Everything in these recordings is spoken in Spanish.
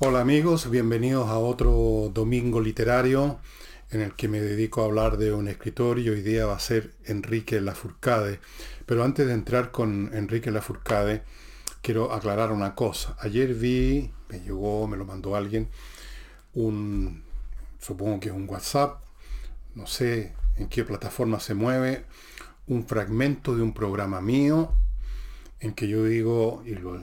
Hola amigos, bienvenidos a otro domingo literario en el que me dedico a hablar de un escritor y hoy día va a ser Enrique Lafourcade. Pero antes de entrar con Enrique Lafourcade, quiero aclarar una cosa. Ayer vi, me llegó, me lo mandó alguien, un, supongo que es un WhatsApp, no sé en qué plataforma se mueve, un fragmento de un programa mío en que yo digo, y lo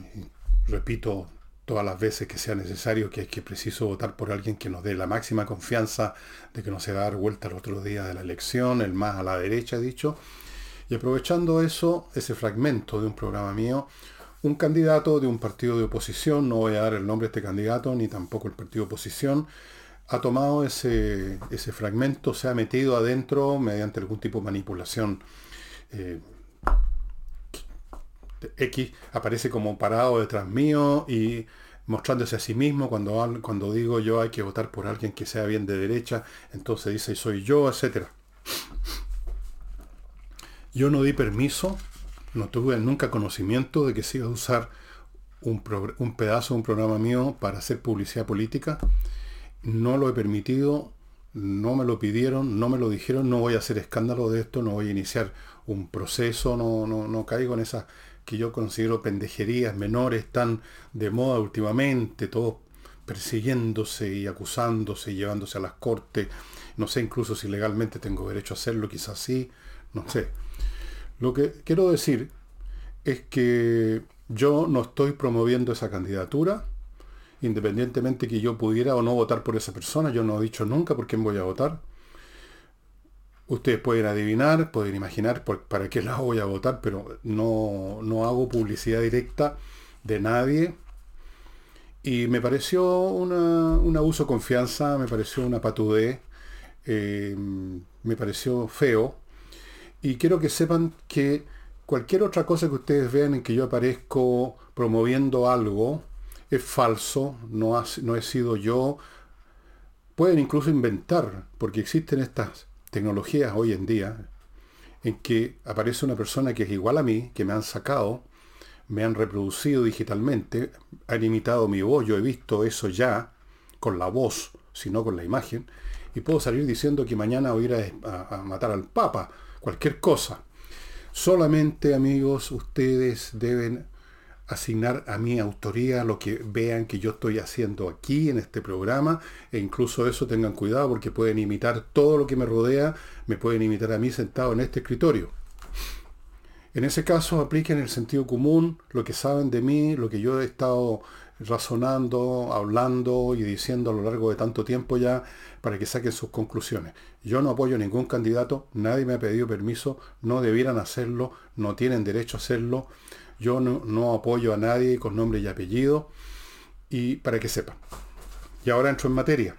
repito todas las veces que sea necesario, que es que preciso votar por alguien que nos dé la máxima confianza de que no se va a dar vuelta el otro día de la elección, el más a la derecha, he dicho. Y aprovechando eso, ese fragmento de un programa mío, un candidato de un partido de oposición, no voy a dar el nombre de este candidato, ni tampoco el partido de oposición, ha tomado ese, ese fragmento, se ha metido adentro mediante algún tipo de manipulación. Eh, X aparece como parado detrás mío y mostrándose a sí mismo cuando, cuando digo yo hay que votar por alguien que sea bien de derecha, entonces dice soy yo, etc. Yo no di permiso, no tuve nunca conocimiento de que se iba a usar un, pedazo de un programa mío para hacer publicidad política. No lo he permitido, no me lo pidieron, no me lo dijeron, no voy a hacer escándalo de esto, no voy a iniciar un proceso, no, no, no caigo en esa que yo considero pendejerías menores tan de moda últimamente, todos persiguiéndose y acusándose y llevándose a las cortes. No sé incluso si legalmente tengo derecho a hacerlo, quizás sí, no sé. Lo que quiero decir es que yo no estoy promoviendo esa candidatura, independientemente que yo pudiera o no votar por esa persona, yo no he dicho nunca por quién voy a votar. Ustedes pueden adivinar, pueden imaginar para qué lado voy a votar, pero no, hago publicidad directa de nadie. Y me pareció un abuso de confianza, me pareció una patudez, eh, me pareció feo. Y quiero que sepan que cualquier otra cosa que ustedes vean en que yo aparezco promoviendo algo es falso, no, no he sido yo. Pueden incluso inventar, porque existen estas tecnologías hoy en día en que aparece una persona que es igual a mí, que me han sacado, me han reproducido digitalmente, han imitado mi voz, yo he visto eso ya, con la voz, sino con la imagen, y puedo salir diciendo que mañana voy a ir a, a matar al Papa, cualquier cosa. Solamente, amigos, ustedes deben asignar a mi autoría lo que vean que yo estoy haciendo aquí en este programa e incluso eso tengan cuidado porque pueden imitar todo lo que me rodea, me pueden imitar a mí sentado en este escritorio. En ese caso apliquen el sentido común, lo que saben de mí, lo que yo he estado razonando, hablando y diciendo a lo largo de tanto tiempo ya para que saquen sus conclusiones. Yo no apoyo a ningún candidato, nadie me ha pedido permiso, no debieran hacerlo, no tienen derecho a hacerlo. Yo no, apoyo a nadie con nombre y apellido. Y para que sepan. Y ahora entro en materia.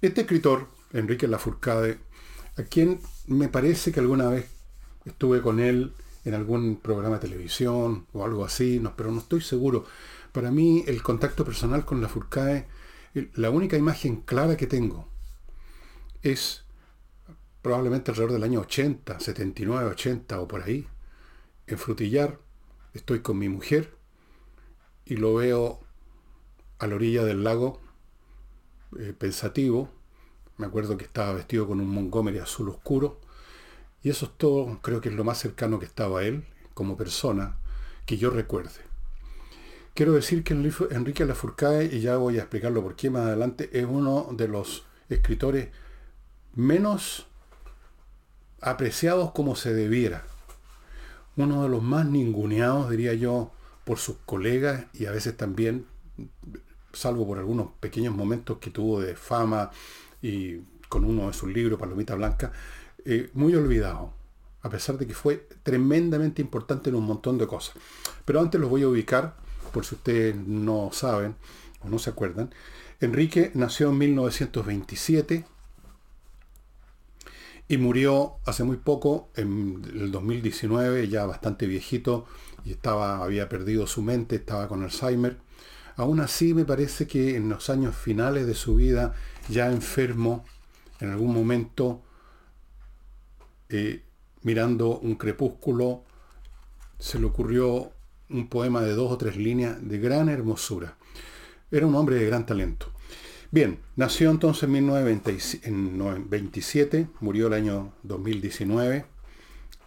Este escritor, Enrique Lafourcade, a quien me parece que alguna vez estuve con él en algún programa de televisión o algo así, no, pero no estoy seguro. Para mí el contacto personal con Lafourcade, la única imagen clara que tengo es probablemente alrededor del año 80, 79, 80 o por ahí en Frutillar, estoy con mi mujer y lo veo a la orilla del lago, eh, pensativo. Me acuerdo que estaba vestido con un Montgomery azul oscuro. Y eso es todo, creo que es lo más cercano que estaba a él, como persona, que yo recuerde. Quiero decir que Enrique Lafourcade, y ya voy a explicarlo por qué más adelante, es uno de los escritores menos apreciados como se debiera uno de los más ninguneados, diría yo, por sus colegas y a veces también, salvo por algunos pequeños momentos que tuvo de fama y con uno de sus libros, Palomita Blanca, eh, muy olvidado, a pesar de que fue tremendamente importante en un montón de cosas. Pero antes los voy a ubicar, por si ustedes no saben o no se acuerdan. Enrique nació en 1927 y murió hace muy poco, en el 2019, ya bastante viejito, y estaba, había perdido su mente, estaba con Alzheimer. Aún así me parece que en los años finales de su vida, ya enfermo, en algún momento, eh, mirando un crepúsculo, se le ocurrió un poema de dos o tres líneas de gran hermosura. Era un hombre de gran talento. Bien, nació entonces en 1927, murió el año 2019,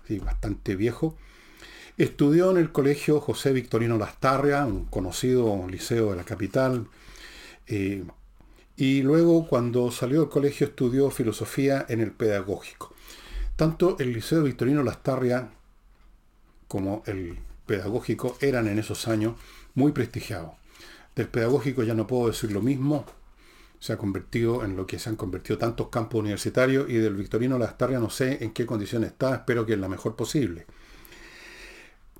sí, bastante viejo. Estudió en el colegio José Victorino Lastarria, un conocido liceo de la capital. Eh, y luego, cuando salió del colegio, estudió filosofía en el pedagógico. Tanto el liceo Victorino Lastarria como el pedagógico eran en esos años muy prestigiados. Del pedagógico ya no puedo decir lo mismo, se ha convertido en lo que se han convertido tantos campos universitarios y del Victorino Lastarria no sé en qué condición está, espero que en la mejor posible.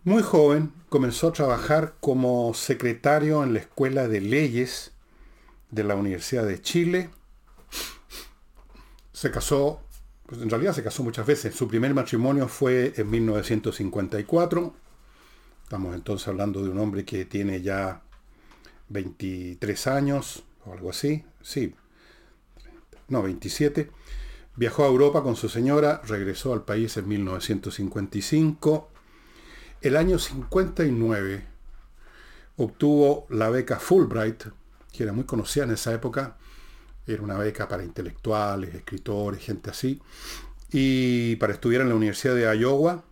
Muy joven comenzó a trabajar como secretario en la Escuela de Leyes de la Universidad de Chile. Se casó, pues en realidad se casó muchas veces. Su primer matrimonio fue en 1954. Estamos entonces hablando de un hombre que tiene ya 23 años o algo así, sí, no, 27, viajó a Europa con su señora, regresó al país en 1955. El año 59 obtuvo la beca Fulbright, que era muy conocida en esa época, era una beca para intelectuales, escritores, gente así, y para estudiar en la Universidad de Iowa.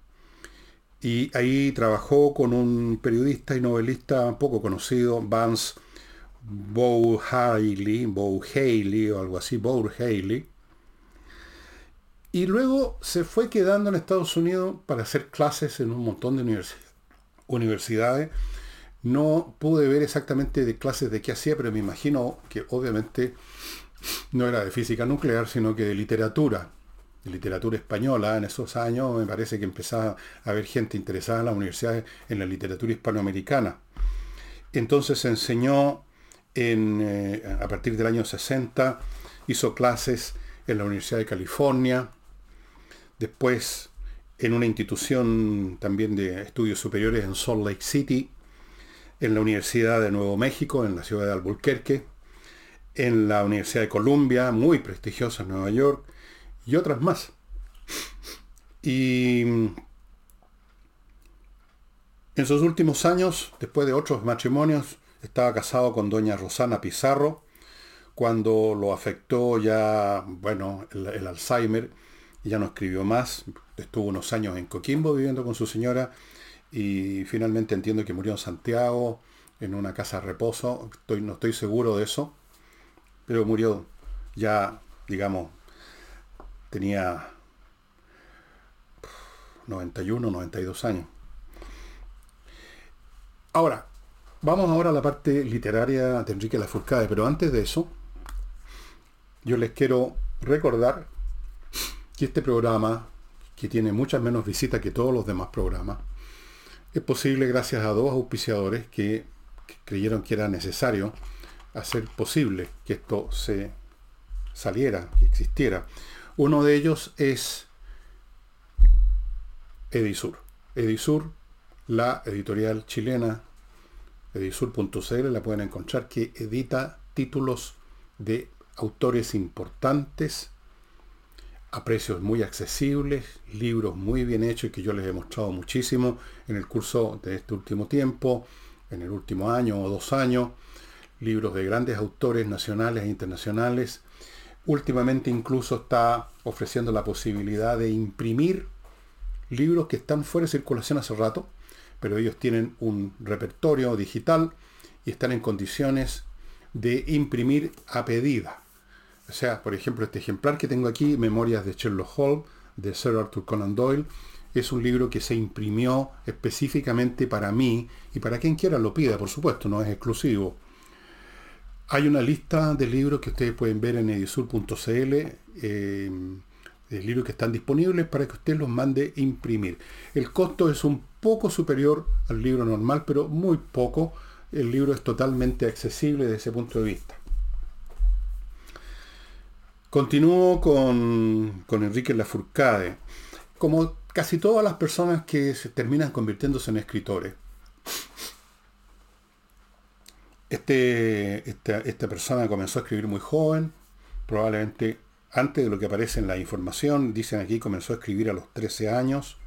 Y ahí trabajó con un periodista y novelista poco conocido, Vance Bow Haley, Bow Haley o algo así, Bow Haley. Y luego se fue quedando en Estados Unidos para hacer clases en un montón de universidades. No pude ver exactamente de clases de qué hacía, pero me imagino que obviamente no era de física nuclear, sino que de literatura. De literatura española. En esos años me parece que empezaba a haber gente interesada en las universidades en la literatura hispanoamericana. Entonces se enseñó eh, a partir del año 60 hizo clases en la Universidad de California, después en una institución también de estudios superiores en Salt Lake City, en la Universidad de Nuevo México, en la ciudad de Albuquerque, en la Universidad de Columbia, muy prestigiosa en Nueva York, y otras más. Y en sus últimos años, después de otros matrimonios, estaba casado con doña Rosana Pizarro, cuando lo afectó ya, bueno, el, Alzheimer, ya no escribió más, estuvo unos años en Coquimbo viviendo con su señora y finalmente entiendo que murió en Santiago, en una casa de reposo, no estoy seguro de eso, pero murió ya, digamos, tenía 91, 92 años. Ahora, Vamos ahora a la parte literaria de Enrique Lafourcade, pero antes de eso, yo les quiero recordar que este programa, que tiene muchas menos visitas que todos los demás programas, es posible gracias a dos auspiciadores que creyeron que era necesario hacer posible que esto se saliera, que existiera. Uno de ellos es Edisur. Edisur, la editorial chilena edisur.cl la pueden encontrar, que edita títulos de autores importantes a precios muy accesibles, libros muy bien hechos que yo les he mostrado muchísimo en el curso de este último tiempo, en el último año o dos años, libros de grandes autores nacionales e internacionales. Últimamente incluso está ofreciendo la posibilidad de imprimir libros que están fuera de circulación hace rato, pero ellos tienen un repertorio digital y están en condiciones de imprimir a pedida. O sea, por ejemplo, este ejemplar que tengo aquí, Memorias de Sherlock Holmes, de Sir Arthur Conan Doyle, es un libro que se imprimió específicamente para mí y para quien quiera lo pida, por supuesto, no es exclusivo. Hay una lista de libros que ustedes pueden ver en edisur.cl, de libros que están disponibles para que usted los mande imprimir. El costo es un poco superior al libro normal, pero muy poco. El libro es totalmente accesible desde ese punto de vista. Continúo con, con Enrique Lafourcade. Como casi todas las personas que se terminan convirtiéndose en escritores, este, esta, esta persona comenzó a escribir muy joven, probablemente antes de lo que aparece en la información, dicen aquí, comenzó a escribir a los 13 años,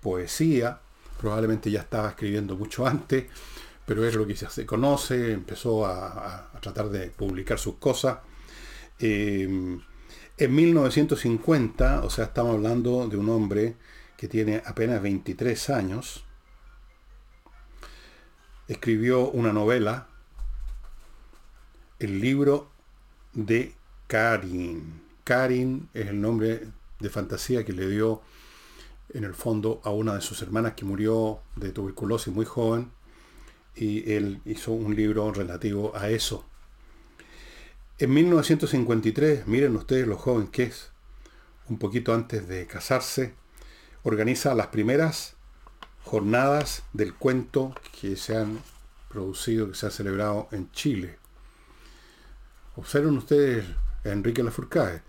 poesía, probablemente ya estaba escribiendo mucho antes, pero es lo que se conoce, empezó a, tratar de publicar sus cosas. Eh, en 1950, o sea, estamos hablando de un hombre que tiene apenas 23 años, escribió una novela, el libro de Karin. Karin es el nombre de fantasía que le dio en el fondo a una de sus hermanas que murió de tuberculosis muy joven y él hizo un libro relativo a eso. En 1953, miren ustedes lo joven que es, un poquito antes de casarse, organiza las primeras jornadas del cuento que se han producido, que se han celebrado en Chile. Observen ustedes a Enrique Lafourcade,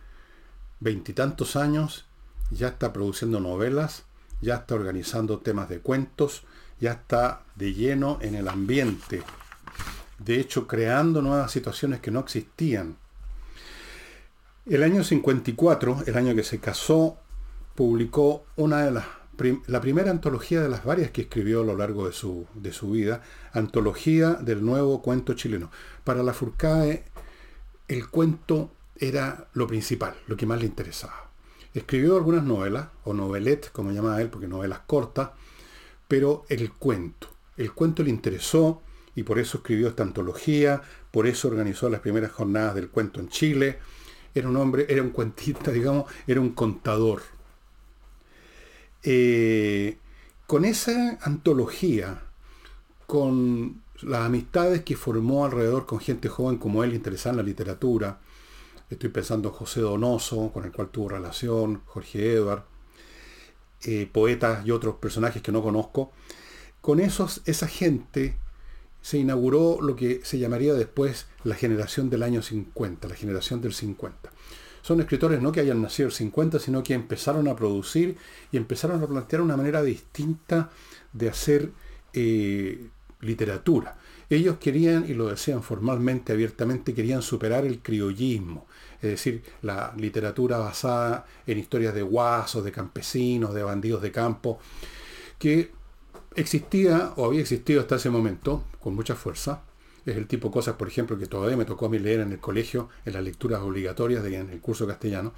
veintitantos años, ya está produciendo novelas, ya está organizando temas de cuentos, ya está de lleno en el ambiente, de hecho creando nuevas situaciones que no existían. El año 54, el año que se casó, publicó una de las la primera antología de las varias que escribió a lo largo de su, de su vida, antología del nuevo cuento chileno. Para la Furcae, el cuento era lo principal, lo que más le interesaba. Escribió algunas novelas, o novelet, como llamaba él, porque novelas cortas, pero el cuento. El cuento le interesó y por eso escribió esta antología, por eso organizó las primeras jornadas del cuento en Chile. Era un hombre, era un cuentista, digamos, era un contador. Eh, con esa antología, con las amistades que formó alrededor con gente joven como él, interesada en la literatura, estoy pensando en José Donoso, con el cual tuvo relación, Jorge Edward, eh, poetas y otros personajes que no conozco. Con esos, esa gente se inauguró lo que se llamaría después la generación del año 50, la generación del 50. Son escritores no que hayan nacido el 50, sino que empezaron a producir y empezaron a plantear una manera distinta de hacer eh, literatura. Ellos querían, y lo decían formalmente, abiertamente, querían superar el criollismo, es decir, la literatura basada en historias de guasos, de campesinos, de bandidos de campo, que existía o había existido hasta ese momento con mucha fuerza. Es el tipo de cosas, por ejemplo, que todavía me tocó a mí leer en el colegio, en las lecturas obligatorias de, en el curso castellano,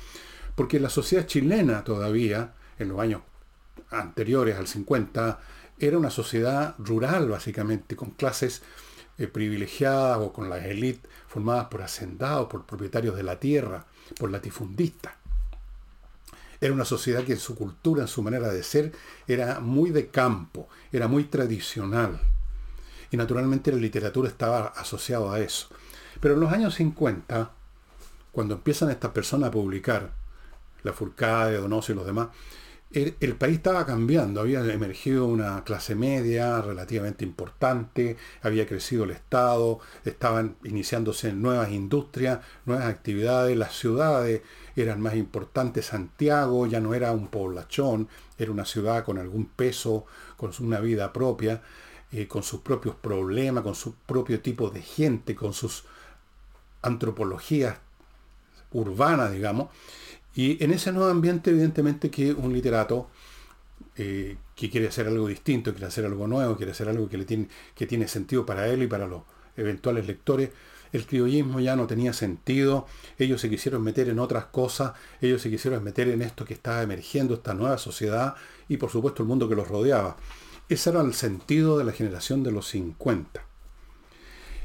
porque la sociedad chilena todavía, en los años anteriores al 50, era una sociedad rural básicamente, con clases eh, privilegiadas o con las élites formadas por hacendados, por propietarios de la tierra, por latifundistas. Era una sociedad que en su cultura, en su manera de ser, era muy de campo, era muy tradicional. Y naturalmente la literatura estaba asociada a eso. Pero en los años 50, cuando empiezan estas personas a publicar, la Furcade, Donoso y los demás, el, país estaba cambiando, había emergido una clase media relativamente importante, había crecido el Estado, estaban iniciándose nuevas industrias, nuevas actividades, las ciudades eran más importantes, Santiago ya no era un poblachón, era una ciudad con algún peso, con una vida propia, eh, con sus propios problemas, con su propio tipo de gente, con sus antropologías urbanas, digamos. Y en ese nuevo ambiente, evidentemente que un literato eh, que quiere hacer algo distinto, quiere hacer algo nuevo, quiere hacer algo que, le tiene, que tiene sentido para él y para los eventuales lectores, el criollismo ya no tenía sentido, ellos se quisieron meter en otras cosas, ellos se quisieron meter en esto que estaba emergiendo, esta nueva sociedad y por supuesto el mundo que los rodeaba. Ese era el sentido de la generación de los 50.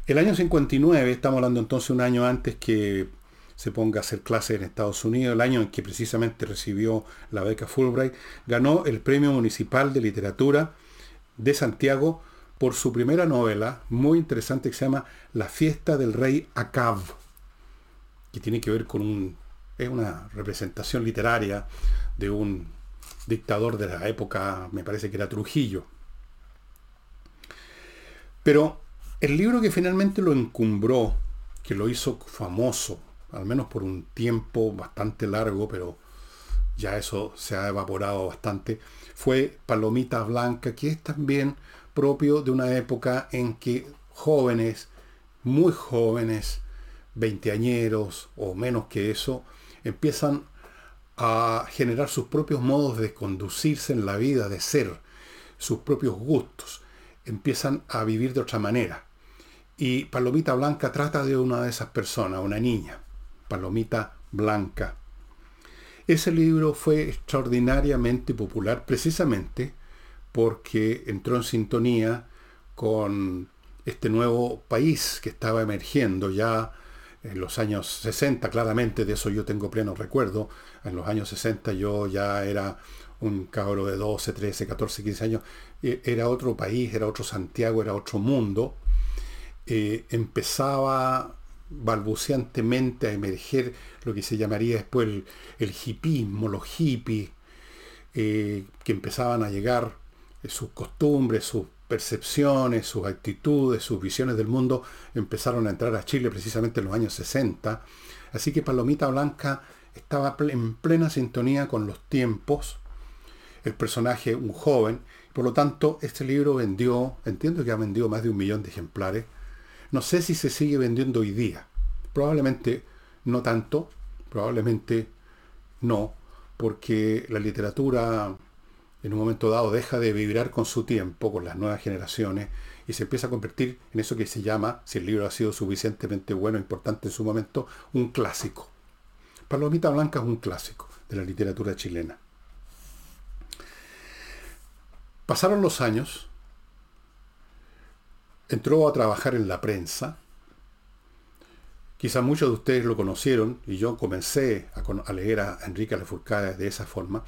El año 59, estamos hablando entonces un año antes que se ponga a hacer clases en Estados Unidos, el año en que precisamente recibió la beca Fulbright, ganó el Premio Municipal de Literatura de Santiago por su primera novela, muy interesante, que se llama La fiesta del rey Acab, que tiene que ver con un, es una representación literaria de un dictador de la época, me parece que era Trujillo. Pero el libro que finalmente lo encumbró, que lo hizo famoso, al menos por un tiempo bastante largo, pero ya eso se ha evaporado bastante, fue Palomita Blanca, que es también propio de una época en que jóvenes, muy jóvenes, veinteañeros o menos que eso, empiezan a generar sus propios modos de conducirse en la vida, de ser, sus propios gustos, empiezan a vivir de otra manera. Y Palomita Blanca trata de una de esas personas, una niña, Palomita Blanca. Ese libro fue extraordinariamente popular precisamente porque entró en sintonía con este nuevo país que estaba emergiendo ya en los años 60, claramente de eso yo tengo pleno recuerdo. En los años 60 yo ya era un cabro de 12, 13, 14, 15 años. E, era otro país, era otro Santiago, era otro mundo. Eh, empezaba balbuceantemente a emerger lo que se llamaría después el, el hipismo, los hippies, eh, que empezaban a llegar eh, sus costumbres, sus percepciones, sus actitudes, sus visiones del mundo empezaron a entrar a Chile precisamente en los años 60. Así que Palomita Blanca estaba en plena sintonía con los tiempos. El personaje, un joven. Por lo tanto, este libro vendió, entiendo que ha vendido más de un millón de ejemplares. No sé si se sigue vendiendo hoy día. Probablemente no tanto, probablemente no, porque la literatura en un momento dado deja de vibrar con su tiempo, con las nuevas generaciones, y se empieza a convertir en eso que se llama, si el libro ha sido suficientemente bueno, importante en su momento, un clásico. Palomita Blanca es un clásico de la literatura chilena. Pasaron los años, entró a trabajar en la prensa, quizá muchos de ustedes lo conocieron, y yo comencé a, leer a Enrique Lefurcada de esa forma,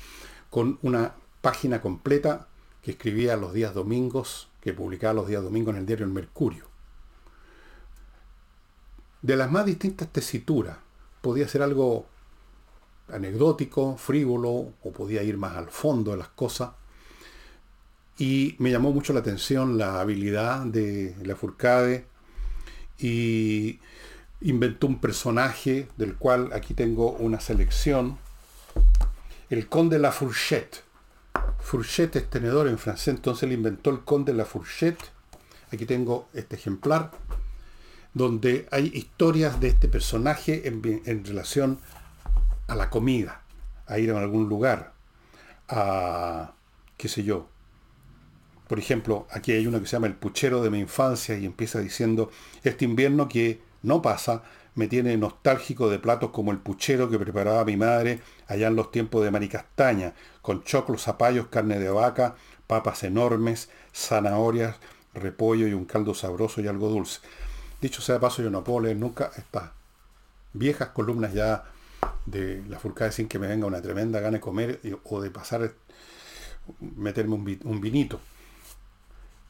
con una página completa que escribía los días domingos, que publicaba los días domingos en el diario El Mercurio. De las más distintas tesituras, podía ser algo anecdótico, frívolo, o podía ir más al fondo de las cosas. Y me llamó mucho la atención la habilidad de la Furcade y inventó un personaje del cual aquí tengo una selección, el conde La Fourchette. Fourchette es tenedor en francés, entonces le inventó el conde la Fourchette. Aquí tengo este ejemplar, donde hay historias de este personaje en, relación a la comida, a ir a algún lugar, a, qué sé yo. Por ejemplo, aquí hay uno que se llama El puchero de mi infancia y empieza diciendo, este invierno que no pasa, me tiene nostálgico de platos como el puchero que preparaba mi madre allá en los tiempos de Maricastaña, con choclos, zapallos, carne de vaca, papas enormes, zanahorias, repollo y un caldo sabroso y algo dulce. Dicho sea de paso, yo no puedo leer nunca estas viejas columnas ya de la furcada sin que me venga una tremenda gana de comer o de pasar, meterme un vinito.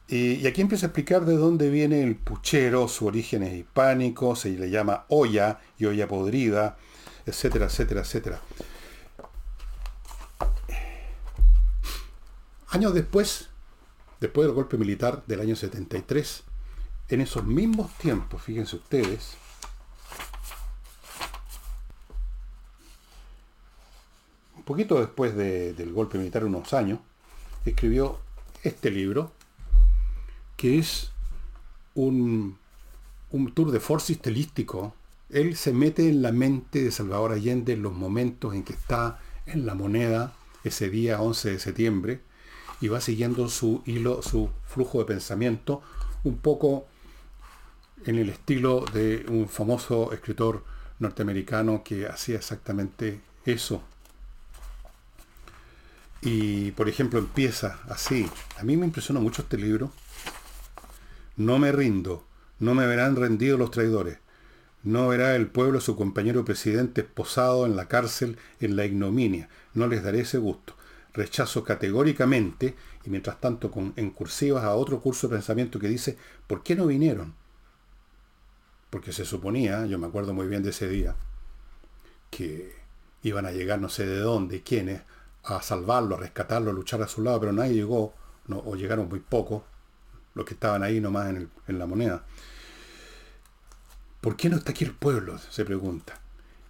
Y, aquí empieza a explicar de dónde viene el puchero, su origen es hispánico, se le llama olla y olla podrida, etcétera, etcétera, etcétera. Años después, después del golpe militar del año 73, en esos mismos tiempos, fíjense ustedes, un poquito después del golpe militar, unos años, escribió este libro, que es un, tour de force estilístico. Él se mete en la mente de Salvador Allende en los momentos en que está en la moneda ese día 11 de septiembre y va siguiendo su hilo, su flujo de pensamiento, un poco en el estilo de un famoso escritor norteamericano que hacía exactamente eso. Y por ejemplo empieza así. A mí me impresionó mucho este libro no me rindo, no me verán rendidos los traidores. No verá el pueblo a su compañero presidente esposado en la cárcel en la ignominia. No les daré ese gusto. Rechazo categóricamente, y mientras tanto con, en cursivas a otro curso de pensamiento que dice, ¿por qué no vinieron? Porque se suponía, yo me acuerdo muy bien de ese día, que iban a llegar no sé de dónde, quiénes, a salvarlo, a rescatarlo, a luchar a su lado, pero nadie llegó, no, o llegaron muy pocos, los que estaban ahí nomás en, en la moneda. ¿Por qué no está aquí el pueblo? se pregunta.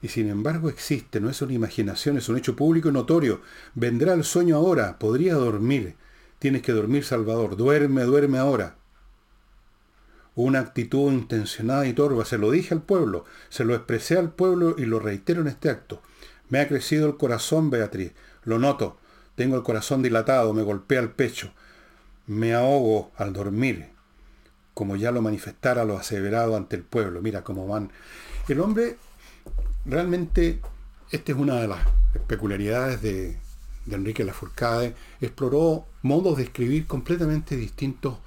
Y sin embargo existe, no es una imaginación, es un hecho público y notorio. Vendrá el sueño ahora, podría dormir. Tienes que dormir, Salvador. Duerme, duerme ahora. Una actitud intencionada y torva. Se lo dije al pueblo, se lo expresé al pueblo y lo reitero en este acto. Me ha crecido el corazón, Beatriz. Lo noto. Tengo el corazón dilatado, me golpea el pecho. Me ahogo al dormir, como ya lo manifestara lo aseverado ante el pueblo. Mira cómo van. El hombre realmente, esta es una de las peculiaridades de, Enrique Lafourcade, exploró modos de escribir completamente distintos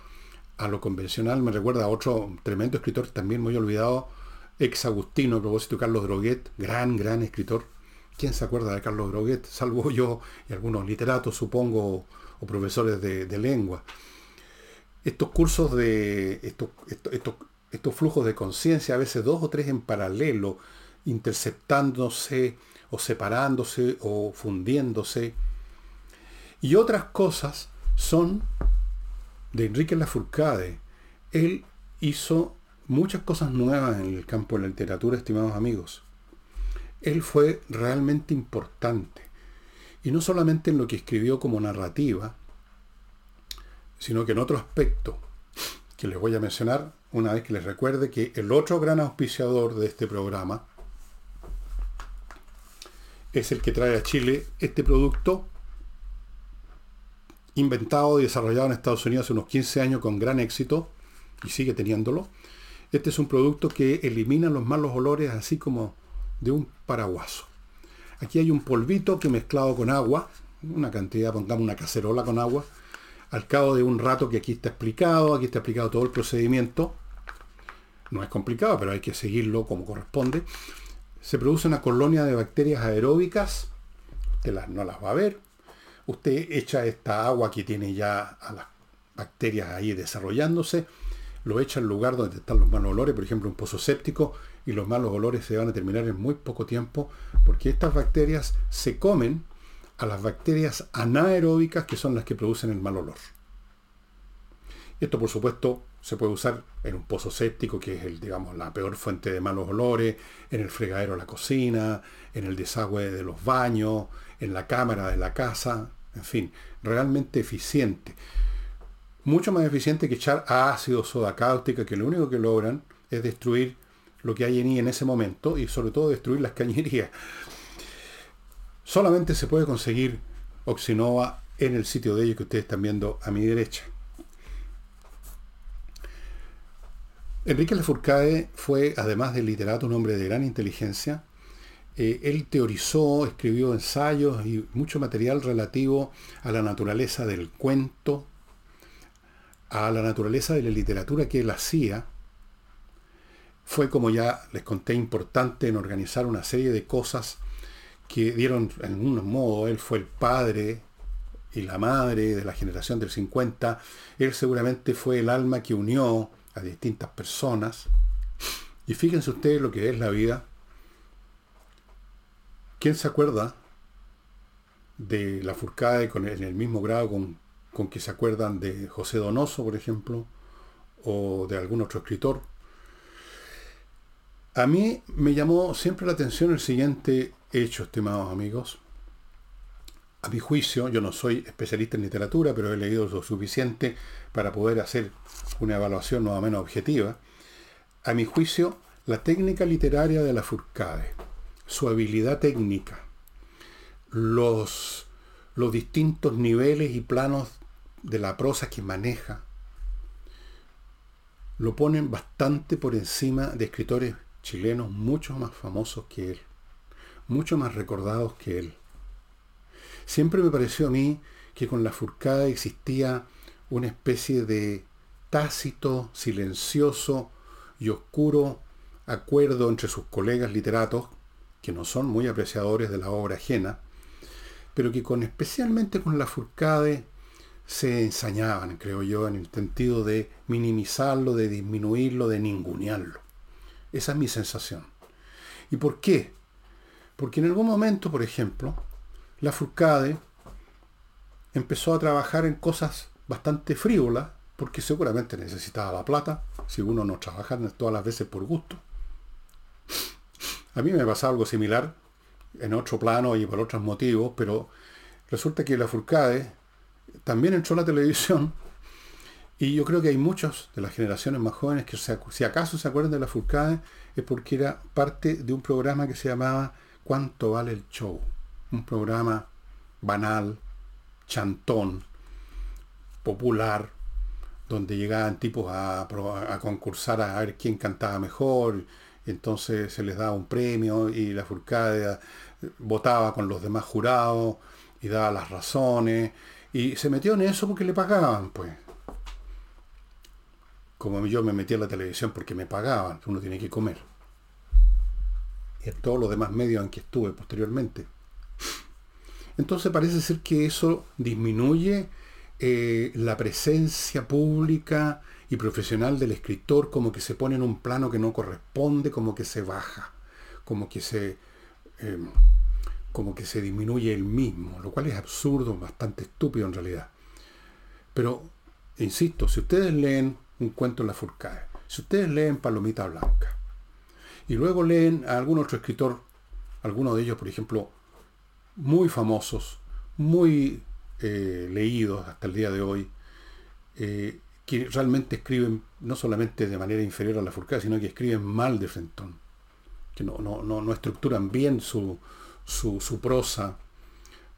a lo convencional. Me recuerda a otro tremendo escritor también muy olvidado, ex Agustino, a propósito Carlos Droguet, gran, gran escritor. ¿Quién se acuerda de Carlos Droguet? Salvo yo y algunos literatos, supongo, o profesores de, lengua. Estos cursos de estos, estos, estos flujos de conciencia, a veces dos o tres en paralelo, interceptándose o separándose o fundiéndose. Y otras cosas son de Enrique Lafourcade. Él hizo muchas cosas nuevas en el campo de la literatura, estimados amigos. Él fue realmente importante. Y no solamente en lo que escribió como narrativa, sino que en otro aspecto que les voy a mencionar una vez que les recuerde que el otro gran auspiciador de este programa es el que trae a Chile este producto inventado y desarrollado en Estados Unidos hace unos 15 años con gran éxito y sigue teniéndolo. Este es un producto que elimina los malos olores así como de un paraguaso. Aquí hay un polvito que mezclado con agua, una cantidad, pongamos una cacerola con agua, al cabo de un rato que aquí está explicado, aquí está explicado todo el procedimiento, no es complicado, pero hay que seguirlo como corresponde, se produce una colonia de bacterias aeróbicas, usted las, no las va a ver, usted echa esta agua que tiene ya a las bacterias ahí desarrollándose, lo echa al lugar donde están los malos olores, por ejemplo un pozo séptico, y los malos olores se van a terminar en muy poco tiempo, porque estas bacterias se comen a las bacterias anaeróbicas que son las que producen el mal olor. Esto por supuesto se puede usar en un pozo séptico, que es el, digamos, la peor fuente de malos olores, en el fregadero de la cocina, en el desagüe de los baños, en la cámara de la casa, en fin, realmente eficiente. Mucho más eficiente que echar ácido, soda cáustica, que lo único que logran es destruir lo que hay en en ese momento y sobre todo destruir las cañerías. Solamente se puede conseguir Oxinova en el sitio de ellos que ustedes están viendo a mi derecha. Enrique Lafourcade fue, además de literato, un hombre de gran inteligencia. Eh, él teorizó, escribió ensayos y mucho material relativo a la naturaleza del cuento, a la naturaleza de la literatura que él hacía. Fue, como ya les conté, importante en organizar una serie de cosas que dieron en un modo, él fue el padre y la madre de la generación del 50, él seguramente fue el alma que unió a distintas personas. Y fíjense ustedes lo que es la vida. ¿Quién se acuerda de la Furcade con, en el mismo grado con, con que se acuerdan de José Donoso, por ejemplo, o de algún otro escritor? A mí me llamó siempre la atención el siguiente hecho, estimados amigos. A mi juicio, yo no soy especialista en literatura, pero he leído lo suficiente para poder hacer una evaluación más o menos objetiva. A mi juicio, la técnica literaria de la Furcade, su habilidad técnica, los, los distintos niveles y planos de la prosa que maneja, lo ponen bastante por encima de escritores chilenos mucho más famosos que él, mucho más recordados que él. Siempre me pareció a mí que con la Furcada existía una especie de tácito, silencioso y oscuro acuerdo entre sus colegas literatos, que no son muy apreciadores de la obra ajena, pero que con especialmente con la Furcade se ensañaban, creo yo, en el sentido de minimizarlo, de disminuirlo, de ningunearlo. Esa es mi sensación. ¿Y por qué? Porque en algún momento, por ejemplo, la Furcade empezó a trabajar en cosas bastante frívolas, porque seguramente necesitaba la plata, si uno no trabaja todas las veces por gusto. A mí me pasaba algo similar en otro plano y por otros motivos, pero resulta que la Furcade también entró a la televisión y yo creo que hay muchos de las generaciones más jóvenes que si acaso se acuerdan de la Furcade es porque era parte de un programa que se llamaba ¿Cuánto vale el show? Un programa banal, chantón, popular, donde llegaban tipos a, a, concursar a ver quién cantaba mejor, entonces se les daba un premio y la Furcada votaba con los demás jurados y daba las razones, y se metió en eso porque le pagaban, pues. Como yo me metí a la televisión porque me pagaban, uno tiene que comer. Y en todos los demás medios en que estuve posteriormente. Entonces parece ser que eso disminuye eh, la presencia pública y profesional del escritor como que se pone en un plano que no corresponde, como que se baja, como que se, em, como que se disminuye el mismo, lo cual es absurdo, bastante estúpido en realidad. Pero, insisto, si ustedes leen un cuento en la Furcade, si ustedes leen Palomita Blanca, y luego leen a algún otro escritor, algunos de ellos, por ejemplo, muy famosos, muy eh, leídos hasta el día de hoy, eh, que realmente escriben no solamente de manera inferior a la Furcada, sino que escriben mal de Frentón, que no, estructuran bien su, prosa,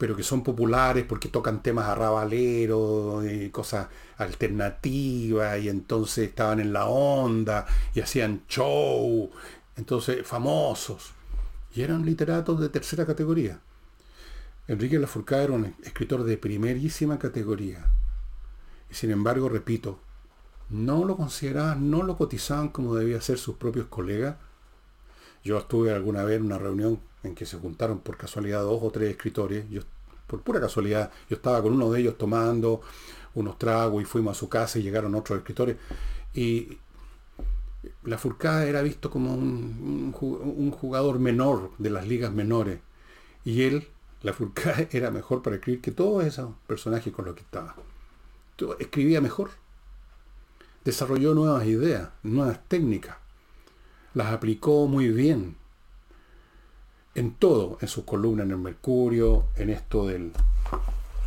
pero que son populares porque tocan temas arrabaleros y cosas alternativas, y entonces estaban en la onda y hacían show, entonces famosos, y eran literatos de tercera categoría. Enrique Lafourcade era un escritor de primerísima categoría. Y sin embargo, repito, no lo consideraban, no lo cotizaban como debía ser sus propios colegas. Yo estuve alguna vez en una reunión en que se juntaron por casualidad dos o tres escritores. Yo, por pura casualidad, yo estaba con uno de ellos tomando unos tragos y fuimos a su casa y llegaron otros escritores. Y la Furcada era visto como un, un, jugador menor de las ligas menores. Y él la Furcade era mejor para escribir que todos esos personajes con los que estaba. Escribía mejor. Desarrolló nuevas ideas, nuevas técnicas. Las aplicó muy bien. En todo, en sus columnas en el Mercurio, en esto de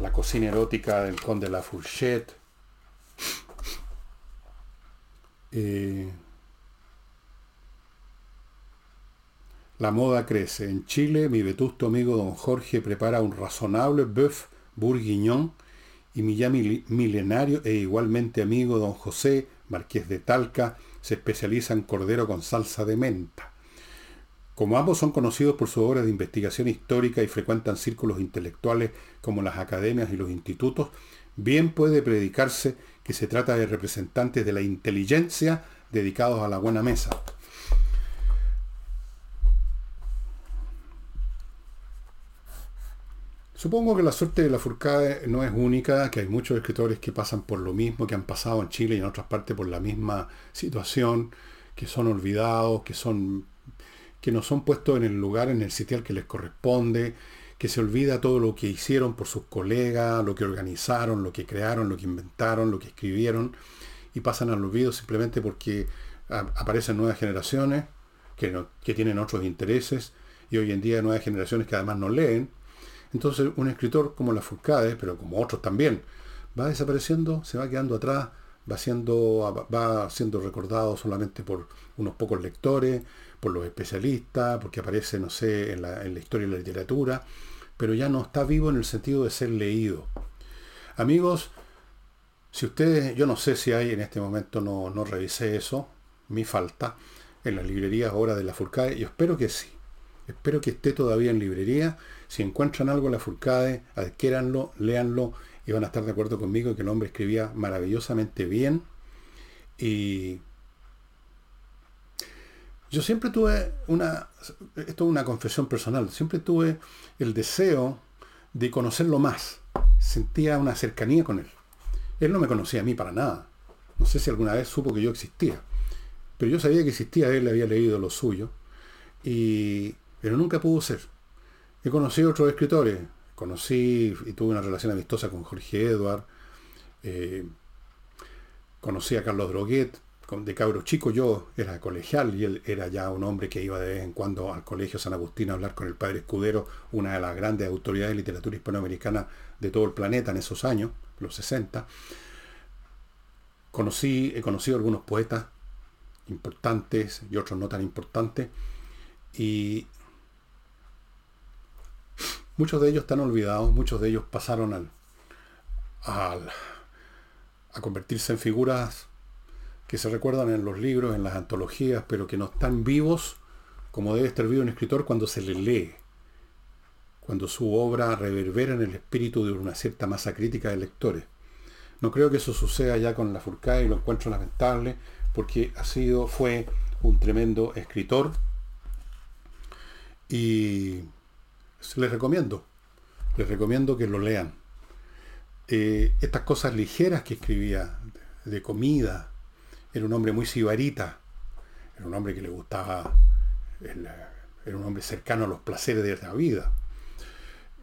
la cocina erótica del conde de la Fourchette. Eh, La moda crece. En Chile, mi vetusto amigo don Jorge prepara un razonable bœuf bourguignon y mi ya milenario e igualmente amigo don José, marqués de Talca, se especializa en cordero con salsa de menta. Como ambos son conocidos por su obra de investigación histórica y frecuentan círculos intelectuales como las academias y los institutos, bien puede predicarse que se trata de representantes de la inteligencia dedicados a la buena mesa. Supongo que la suerte de la Furcade no es única, que hay muchos escritores que pasan por lo mismo, que han pasado en Chile y en otras partes por la misma situación, que son olvidados, que son que no son puestos en el lugar, en el sitial que les corresponde, que se olvida todo lo que hicieron por sus colegas, lo que organizaron, lo que crearon, lo que inventaron, lo que escribieron, y pasan al olvido simplemente porque aparecen nuevas generaciones que, que tienen otros intereses, y hoy en día nuevas generaciones que además no leen, entonces un escritor como la Furcade, pero como otros también, va desapareciendo, se va quedando atrás, va siendo, va siendo recordado solamente por unos pocos lectores, por los especialistas, porque aparece, no sé, en la, historia y la literatura, pero ya no está vivo en el sentido de ser leído. Amigos, si ustedes, yo no sé si hay en este momento, no, no revisé eso, mi falta, en las librerías ahora de la Furcade, yo espero que sí. Espero que esté todavía en librería si encuentran algo en la Furcade, adquiéranlo, léanlo y van a estar de acuerdo conmigo que el hombre escribía maravillosamente bien. Y yo siempre tuve una, esto es una confesión personal, siempre tuve el deseo de conocerlo más. Sentía una cercanía con él. Él no me conocía a mí para nada. No sé si alguna vez supo que yo existía. Pero yo sabía que existía, él había leído lo suyo. Y, pero nunca pudo ser. He conocido otros escritores. Conocí y tuve una relación amistosa con Jorge Edward. Eh, conocí a Carlos Droguet. De cabro chico yo era colegial y él era ya un hombre que iba de vez en cuando al Colegio San Agustín a hablar con el padre Escudero, una de las grandes autoridades de literatura hispanoamericana de todo el planeta en esos años, los 60. Conocí, he conocido algunos poetas importantes y otros no tan importantes. Y Muchos de ellos están olvidados, muchos de ellos pasaron al, a convertirse en figuras que se recuerdan en los libros, en las antologías, pero que no están vivos como debe estar vivo un escritor cuando se le lee, cuando su obra reverbera en el espíritu de una cierta masa crítica de lectores. No creo que eso suceda ya con la Furcade y lo encuentro lamentable, porque ha sido, fue un tremendo escritor y les recomiendo, les recomiendo que lo lean. Eh, estas cosas ligeras que escribía, de comida, era un hombre muy sibarita, era un hombre que le gustaba, era un hombre cercano a los placeres de la vida,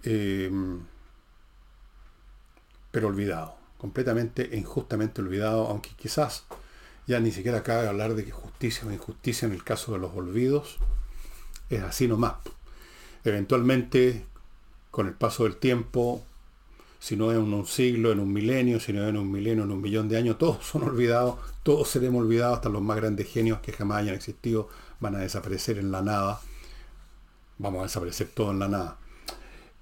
eh, pero olvidado, completamente e injustamente olvidado, aunque quizás ya ni siquiera cabe hablar de que justicia o injusticia en el caso de los olvidos, es así nomás. Eventualmente, con el paso del tiempo, si no en un siglo, en un milenio, si no en un milenio, en un millón de años, todos son olvidados, todos seremos olvidados, hasta los más grandes genios que jamás hayan existido van a desaparecer en la nada. Vamos a desaparecer todo en la nada.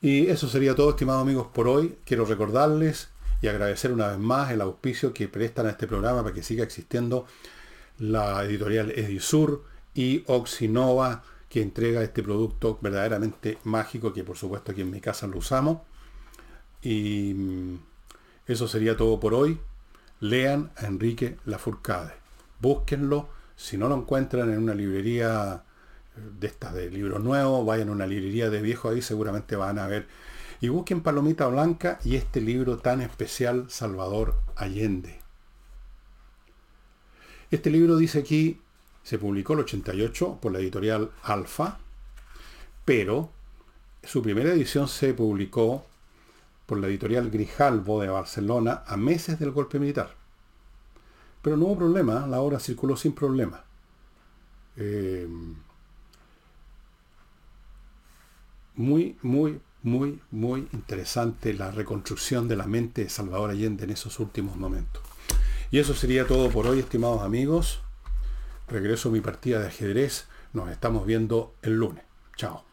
Y eso sería todo, estimados amigos, por hoy. Quiero recordarles y agradecer una vez más el auspicio que prestan a este programa para que siga existiendo la editorial Edisur y Oxinova, que entrega este producto verdaderamente mágico que por supuesto aquí en mi casa lo usamos. Y mm, eso sería todo por hoy. Lean a Enrique Lafourcade. Búsquenlo. Si no lo encuentran en una librería eh, de estas de libros nuevos, vayan a una librería de viejo ahí, seguramente van a ver. Y busquen Palomita Blanca y este libro tan especial, Salvador Allende. Este libro dice aquí, se publicó el 88 por la editorial Alfa, pero su primera edición se publicó por la editorial Grijalvo de Barcelona a meses del golpe militar. Pero no hubo problema, la obra circuló sin problema. Eh, muy, muy, muy, muy interesante la reconstrucción de la mente de Salvador Allende en esos últimos momentos. Y eso sería todo por hoy, estimados amigos. Regreso a mi partida de ajedrez. Nos estamos viendo el lunes. Chao.